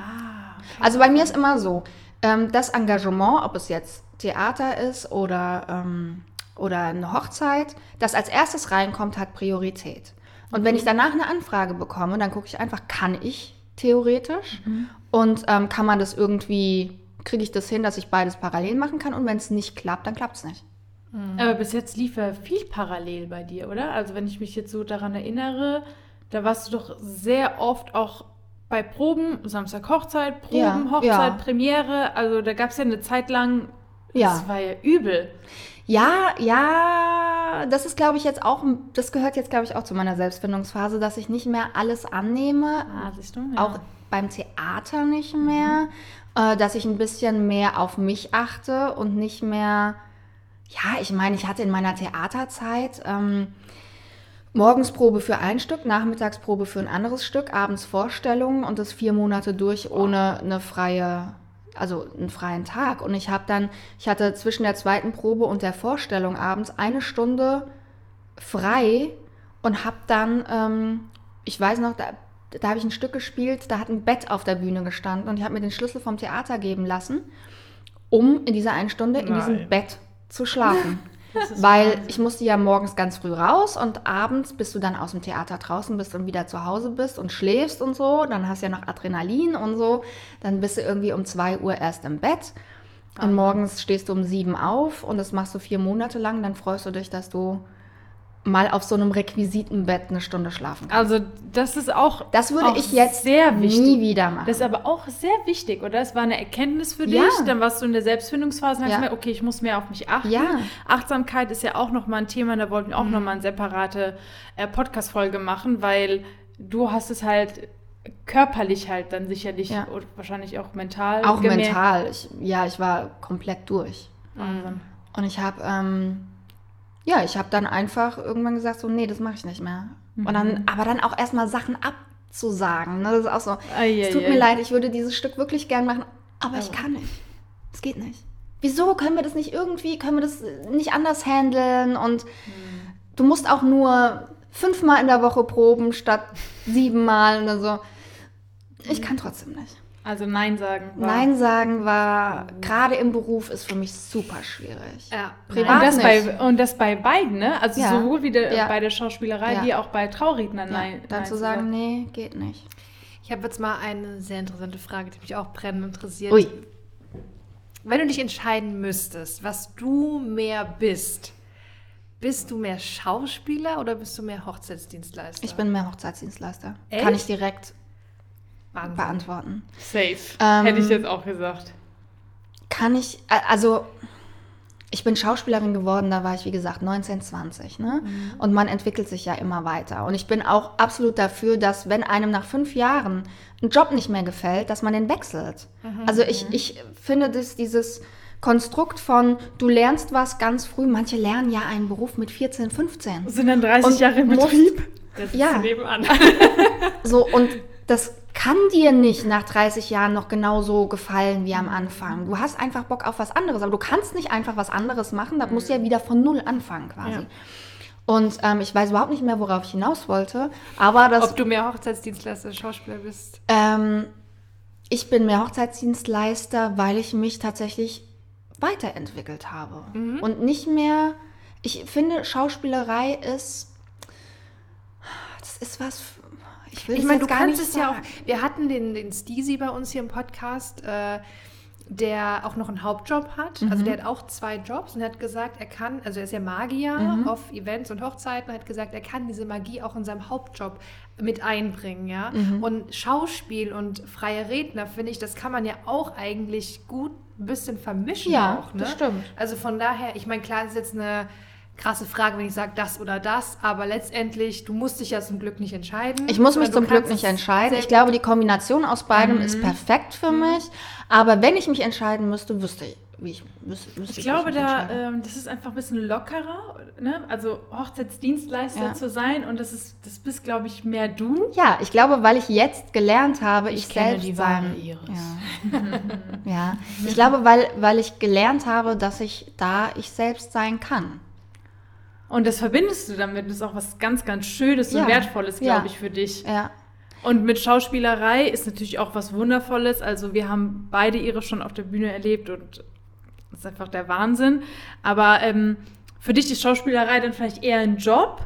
Also bei mir ist immer so, ähm, das Engagement, ob es jetzt Theater ist oder, ähm, oder eine Hochzeit, das als erstes reinkommt, hat Priorität. Und wenn ich danach eine Anfrage bekomme, dann gucke ich einfach, kann ich theoretisch und ähm, kann man das irgendwie, kriege ich das hin, dass ich beides parallel machen kann und wenn es nicht klappt, dann klappt es nicht. Aber bis jetzt lief ja viel parallel bei dir, oder? Also wenn ich mich jetzt so daran erinnere, da warst du doch sehr oft auch bei Proben, Samstag Hochzeit, Proben, Ja, Hochzeit, ja. Premiere. Also da gab es ja eine Zeit lang, Ja. das war ja übel. Ja, ja, das ist, glaube ich, jetzt auch, das gehört jetzt, glaube ich, auch zu meiner Selbstfindungsphase, dass ich nicht mehr alles annehme, Ah, siehst du? Ja. auch beim Theater nicht mehr, äh, dass ich ein bisschen mehr auf mich achte und nicht mehr, ja, ich meine, ich hatte in meiner Theaterzeit ähm, morgens Probe für ein Stück, Nachmittagsprobe für ein anderes Stück, abends Vorstellungen und das vier Monate durch ohne eine freie, also einen freien Tag. Und ich habe dann, ich hatte zwischen der zweiten Probe und der Vorstellung abends eine Stunde frei und habe dann, ähm, ich weiß noch, da, da habe ich ein Stück gespielt, da hat ein Bett auf der Bühne gestanden und ich habe mir den Schlüssel vom Theater geben lassen, um in dieser einen Stunde in diesem Nein. Bett zu schlafen. Weil Wahnsinn. ich musste ja morgens ganz früh raus und abends, bis du dann aus dem Theater draußen bist und wieder zu Hause bist und schläfst und so, dann hast du ja noch Adrenalin und so, dann bist du irgendwie um 2 Uhr erst im Bett und morgens stehst du um 7 auf und das machst du vier Monate lang, dann freust du dich, dass du mal auf so einem Requisitenbett eine Stunde schlafen kannst. Also das ist auch Das würde auch ich jetzt sehr wichtig. nie wieder machen. Das ist aber auch sehr wichtig, oder? Es war eine Erkenntnis für dich. Ja. Dann warst du in der Selbstfindungsphase und hast Ja. gemerkt, okay, ich muss mehr auf mich achten. Ja. Achtsamkeit ist ja auch nochmal ein Thema, da wollten wir auch Mhm. nochmal eine separate äh, Podcast-Folge machen, weil du hast es halt körperlich halt dann sicherlich Ja. und wahrscheinlich auch mental. Auch gemerkt. mental. Ich, ja, ich war komplett durch. Wahnsinn. Und ich habe, ähm, ja, ich habe dann einfach irgendwann gesagt, so, nee, das mache ich nicht mehr. Und Mhm. dann, aber dann auch erstmal Sachen abzusagen. Ne? Das ist auch so, Ei, es tut ei. mir leid, ich würde dieses Stück wirklich gern machen, aber ich Aber- kann nicht. Es geht nicht. Wieso können wir das nicht irgendwie, können wir das nicht anders handeln? Und du musst auch nur fünfmal in der Woche proben statt siebenmal oder so. Ich kann trotzdem nicht. Also Nein sagen. war- Nein sagen war, gerade im Beruf, ist für mich super schwierig. Ja. Privat Und das, nicht. bei, und das bei beiden, ne? Also Ja. sowohl wie der, Ja. bei der Schauspielerei Ja. wie auch bei Traurednern. Ja, Nein, dann nein zu sagen, nee, geht nicht. Ich habe jetzt mal eine sehr interessante Frage, die mich auch brennend interessiert. Ui. Wenn du dich entscheiden müsstest, was du mehr bist, bist du mehr Schauspieler oder bist du mehr Hochzeitsdienstleister? Ich bin mehr Hochzeitsdienstleister. Echt? Kann ich direkt Wahnsinn. beantworten. Safe. Ähm, Hätte ich jetzt auch gesagt. Kann ich, also ich bin Schauspielerin geworden, da war ich wie gesagt 19, 20, ne? Und man entwickelt sich ja immer weiter. Und ich bin auch absolut dafür, dass wenn einem nach fünf Jahren ein Job nicht mehr gefällt, dass man den wechselt. Also ich, ich finde das, dieses Konstrukt von, du lernst was ganz früh, manche lernen ja einen Beruf mit 14, 15. Sind dann 30 Und Jahre im Betrieb? Das ist Ja. nebenan. So, und das kann dir nicht nach 30 Jahren noch genauso gefallen wie am Anfang. Du hast einfach Bock auf was anderes, aber du kannst nicht einfach was anderes machen, da musst du ja wieder von Null anfangen quasi. Ja. Und ähm, ich weiß überhaupt nicht mehr, worauf ich hinaus wollte, aber das, Ob du mehr Hochzeitsdienstleister Schauspieler bist? ähm, ich bin mehr Hochzeitsdienstleister, weil ich mich tatsächlich weiterentwickelt habe. Und nicht mehr, ich finde, Schauspielerei ist, das ist was, ich will Ich das meine, du kannst es ja auch. Wir hatten den, den Steezy bei uns hier im Podcast. Äh, der auch noch einen Hauptjob hat. Mhm. Also der hat auch zwei Jobs und hat gesagt, er kann, also er ist ja Magier Mhm. auf Events und Hochzeiten, er hat gesagt, er kann diese Magie auch in seinem Hauptjob mit einbringen, ja. Mhm. Und Schauspiel und freie Redner, finde ich, das kann man ja auch eigentlich gut ein bisschen vermischen Ja, auch, ne? das stimmt. Also von daher, ich meine, klar ist jetzt eine krasse Frage, wenn ich sage das oder das, aber letztendlich, du musst dich ja zum Glück nicht entscheiden. Ich muss mich sondern zum Glück nicht entscheiden. Ich glaube, die Kombination aus beidem ist perfekt für mich. Aber wenn ich mich entscheiden müsste, wüsste ich, wie ich wüsste, wüsste Ich glaube, ich da, ähm, das ist einfach ein bisschen lockerer, ne? also Hochzeitsdienstleister Ja. zu sein und das ist, das bist, glaube ich, mehr du. ja, ich glaube, weil ich jetzt gelernt habe, ich, kenne selbst die sein. Iris. Ja. ja, ich glaube, weil, weil ich gelernt habe, dass ich da ich selbst sein kann. Und das verbindest du damit, das ist auch was ganz, ganz Schönes Ja. und Wertvolles, glaube Ja. ich, für dich. Ja, Und mit Schauspielerei ist natürlich auch was Wundervolles. Also wir haben beide ihre schon auf der Bühne erlebt und das ist einfach der Wahnsinn. Aber ähm, für dich ist Schauspielerei dann vielleicht eher ein Job.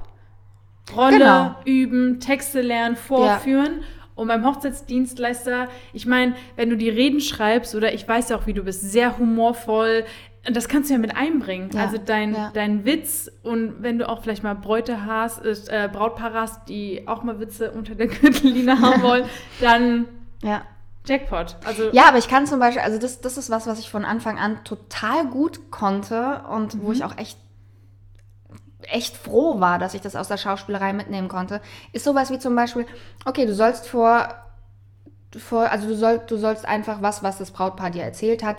Rolle Genau. üben, Texte lernen, vorführen. Und beim Hochzeitsdienstleister, ich meine, wenn du die Reden schreibst, oder ich weiß ja auch, wie du bist, sehr humorvoll, das kannst du ja mit einbringen. Ja, Also dein, ja. dein Witz und wenn du auch vielleicht mal Bräute hast, ist, äh, Brautpaare hast, die auch mal Witze unter der Gürtellinie haben wollen, dann ja. Jackpot. Also Ja, aber ich kann zum Beispiel, also das, das ist was, was ich von Anfang an total gut konnte und wo ich auch echt, echt froh war, dass ich das aus der Schauspielerei mitnehmen konnte, ist sowas wie zum Beispiel, okay, du sollst vor, vor also du, soll, du sollst einfach was, was das Brautpaar dir erzählt hat,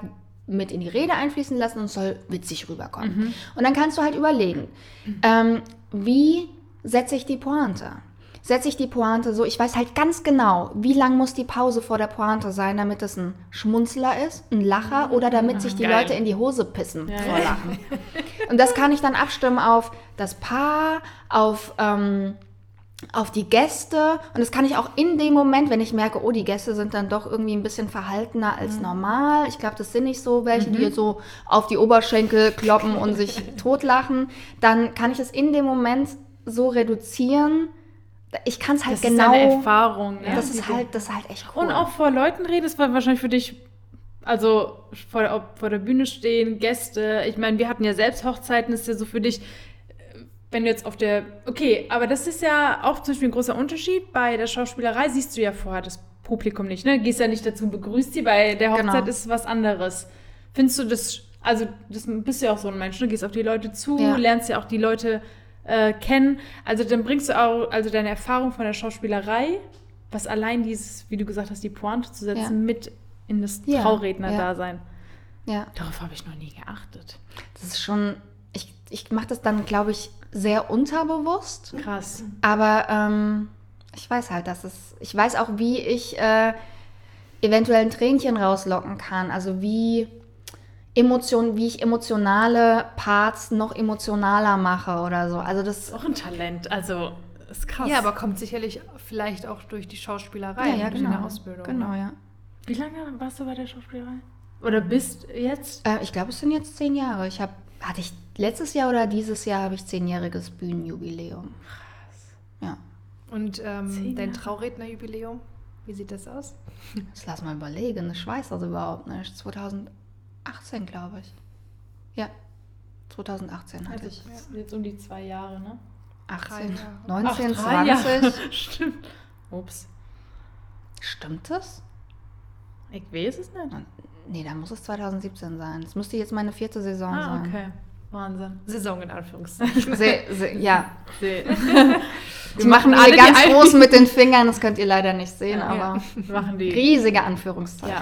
mit in die Rede einfließen lassen und es soll witzig rüberkommen. Und dann kannst du halt überlegen, ähm, wie setze ich die Pointe? Setze ich die Pointe so, ich weiß halt ganz genau, wie lang muss die Pause vor der Pointe sein, damit es ein Schmunzler ist, ein Lacher oder damit sich die Geil. Leute in die Hose pissen Ja, vor ja. Lachen. Und das kann ich dann abstimmen auf das Paar, auf, ähm, auf die Gäste. Und das kann ich auch in dem Moment, wenn ich merke, oh, die Gäste sind dann doch irgendwie ein bisschen verhaltener Mhm. als normal. Ich glaube, das sind nicht so welche, die so auf die Oberschenkel kloppen und sich totlachen. Dann kann ich es in dem Moment so reduzieren. Ich kann es halt das genau. ist deine Erfahrung. Ja? das, ist halt, das ist halt echt cool. Und auch vor Leuten reden, das war wahrscheinlich für dich, also vor der, vor der Bühne stehen, Gäste. Ich meine, wir hatten ja selbst Hochzeiten, das ist ja so für dich, wenn du jetzt auf der. Okay, aber das ist ja auch zum Beispiel ein großer Unterschied. Bei der Schauspielerei siehst du ja vorher das Publikum nicht, ne? Gehst ja nicht dazu und begrüßt sie. Bei der Hochzeit Genau. ist es was anderes. Findest du das, also das bist du ja auch so ein Mensch, ne? Gehst auf die Leute zu, Ja. lernst ja auch die Leute äh, kennen. Also dann bringst du auch, also deine Erfahrung von der Schauspielerei, was allein dieses, wie du gesagt hast, die Pointe zu setzen, Ja. mit in das Ja, Trauredner-Dasein. ja. Darauf habe ich noch nie geachtet. Das ist schon. Ich, mache das dann, glaube ich, sehr unterbewusst. Krass. Aber ähm, ich weiß halt, dass es. Ich weiß auch, wie ich äh, eventuell ein Tränchen rauslocken kann. Also wie Emotionen, wie ich emotionale Parts noch emotionaler mache oder so. Also das. Ist auch ein Talent. Also, ist krass. Ja, aber kommt sicherlich vielleicht auch durch die Schauspielerei, ja, ja, durch genau. eine Ausbildung. Genau, ne? ja. Wie lange warst du bei der Schauspielerei? Oder bist jetzt? Äh, ich glaube, es sind jetzt zehn Jahre. Ich habe, hatte ich letztes Jahr oder dieses Jahr habe ich zehnjähriges Bühnenjubiläum. Ja. Und ähm, dein. Traurednerjubiläum, wie sieht das aus? Jetzt lass mal überlegen. Ich weiß das überhaupt nicht. 2018, glaube ich. Ja. 2018 hatte ich. Jetzt um die zwei Jahre, ne? 18, Jahre. 19, Ach, drei 20. Jahre. Stimmt. Ups. Stimmt das? Ich weiß es nicht. Nee, da muss es 2017 sein. Es müsste jetzt meine vierte Saison Ah, sein. okay. Wahnsinn. Saison in Anführungszeichen. Se, se, ja, Wir wir machen alle ganz groß mit den Fingern, das könnt ihr leider nicht sehen, Ja. aber Wir machen die. riesige Anführungszeichen.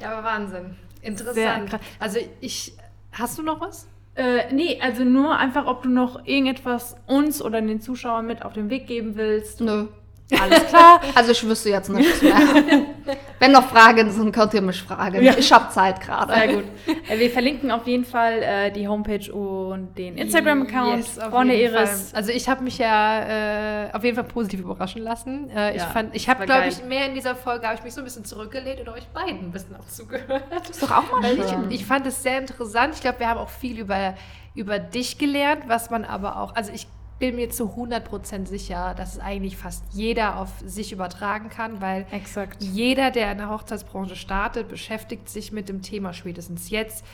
Ja. ja, aber Wahnsinn. Interessant. Also ich, hast du noch was? Äh, nee, also nur einfach, ob du noch irgendetwas uns oder den Zuschauern mit auf den Weg geben willst. Nö. Alles klar. Also ich wüsste jetzt nichts mehr. Wenn noch Fragen sind, könnt ihr mich fragen. Ja. Ich habe Zeit gerade. Sehr gut. Äh, wir verlinken auf jeden Fall äh, die Homepage und den Instagram-Account Yes, vorne jeden Iris. Fall. Also ich habe mich ja äh, auf jeden Fall positiv überraschen lassen. Äh, ich Ja, fand, ich habe, glaube ich, mehr in dieser Folge habe ich mich so ein bisschen zurückgelehnt und euch beiden ein bisschen auch zugehört. Ist doch auch mal Weil schön. ich, ich fand es sehr interessant. Ich glaube, wir haben auch viel über, über dich gelernt, was man aber auch, also ich bin mir zu 100% sicher, dass es eigentlich fast jeder auf sich übertragen kann, weil Exakt. jeder, der in der Hochzeitsbranche startet, beschäftigt sich mit dem Thema spätestens jetzt.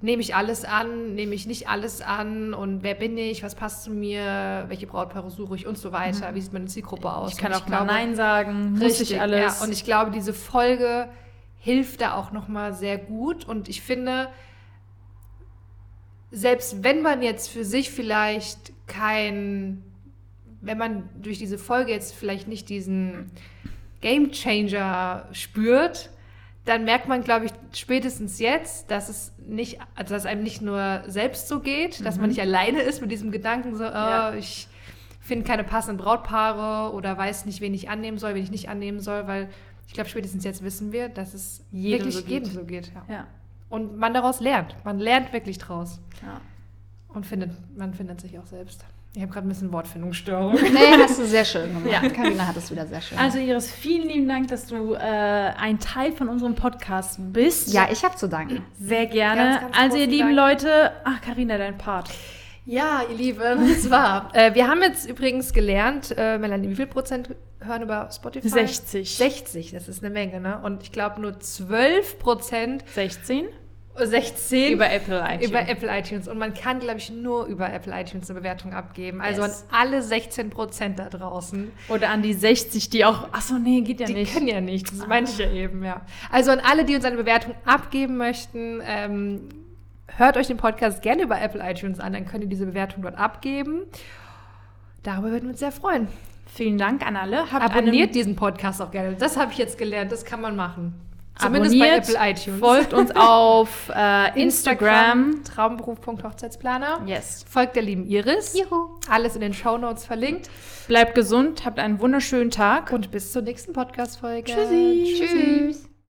Nehme ich alles an, nehme ich nicht alles an und wer bin ich, was passt zu mir, welche Brautpaare suche ich und so weiter, wie sieht meine Zielgruppe aus. Ich kann Und auch mal Nein sagen, muss Richtig, ich alles. Ja. Und ich glaube, diese Folge hilft da auch nochmal sehr gut. Und ich finde, selbst wenn man jetzt für sich vielleicht kein, wenn man durch diese Folge jetzt vielleicht nicht diesen Game Changer spürt, dann merkt man, glaube ich, spätestens jetzt, dass es nicht, also dass einem nicht nur selbst so geht, dass man nicht alleine ist mit diesem Gedanken, so, oh, Ja. ich finde keine passenden Brautpaare oder weiß nicht, wen ich annehmen soll, wen ich nicht annehmen soll, weil ich glaube, spätestens jetzt wissen wir, dass es Jedem wirklich so geht. jedem so geht. Ja. ja. Und man daraus lernt. Man lernt wirklich draus. ja. Und findet, man findet sich auch selbst. Ich habe gerade ein bisschen Wortfindungsstörung. Nee, hast du sehr schön gemacht. Ja. Karina hat es wieder sehr schön Also Iris, vielen lieben Dank, dass du äh, ein Teil von unserem Podcast bist. Ja, ich habe zu danken. Sehr gerne. Ganz, ganz also ihr lieben Dank. Leute, ach Karina, dein Part. Ja, ihr Lieben, es war. Äh, wir haben jetzt übrigens gelernt, äh, Melanie, wie viel Prozent hören über Spotify? 60. 60, das ist eine Menge, ne? Und ich glaube nur 12 Prozent, 16 16 über Apple iTunes. über Apple iTunes. Und man kann, glaube ich, nur über Apple iTunes eine Bewertung abgeben. Also Yes. an alle 16 Prozent da draußen. Oder an die 60, die auch. Achso, nee, geht ja Die nicht. können ja nicht, das meinte ich ja eben, ja. Also an alle, die uns eine Bewertung abgeben möchten, ähm, hört euch den Podcast gerne über Apple iTunes an, dann könnt ihr diese Bewertung dort abgeben. Darüber würden wir uns sehr freuen. Vielen Dank an alle. Habt Abonniert diesen Podcast auch gerne. Das habe ich jetzt gelernt, das kann man machen. Zumindest abonniert, bei Apple iTunes. Folgt uns auf äh, Instagram. Traumberuf.hochzeitsplaner. Yes. Folgt der lieben Iris. Juhu. Alles in den Shownotes verlinkt. Bleibt gesund, habt einen wunderschönen Tag. Und bis zur nächsten Podcast-Folge. Tschüssi. Tschüss.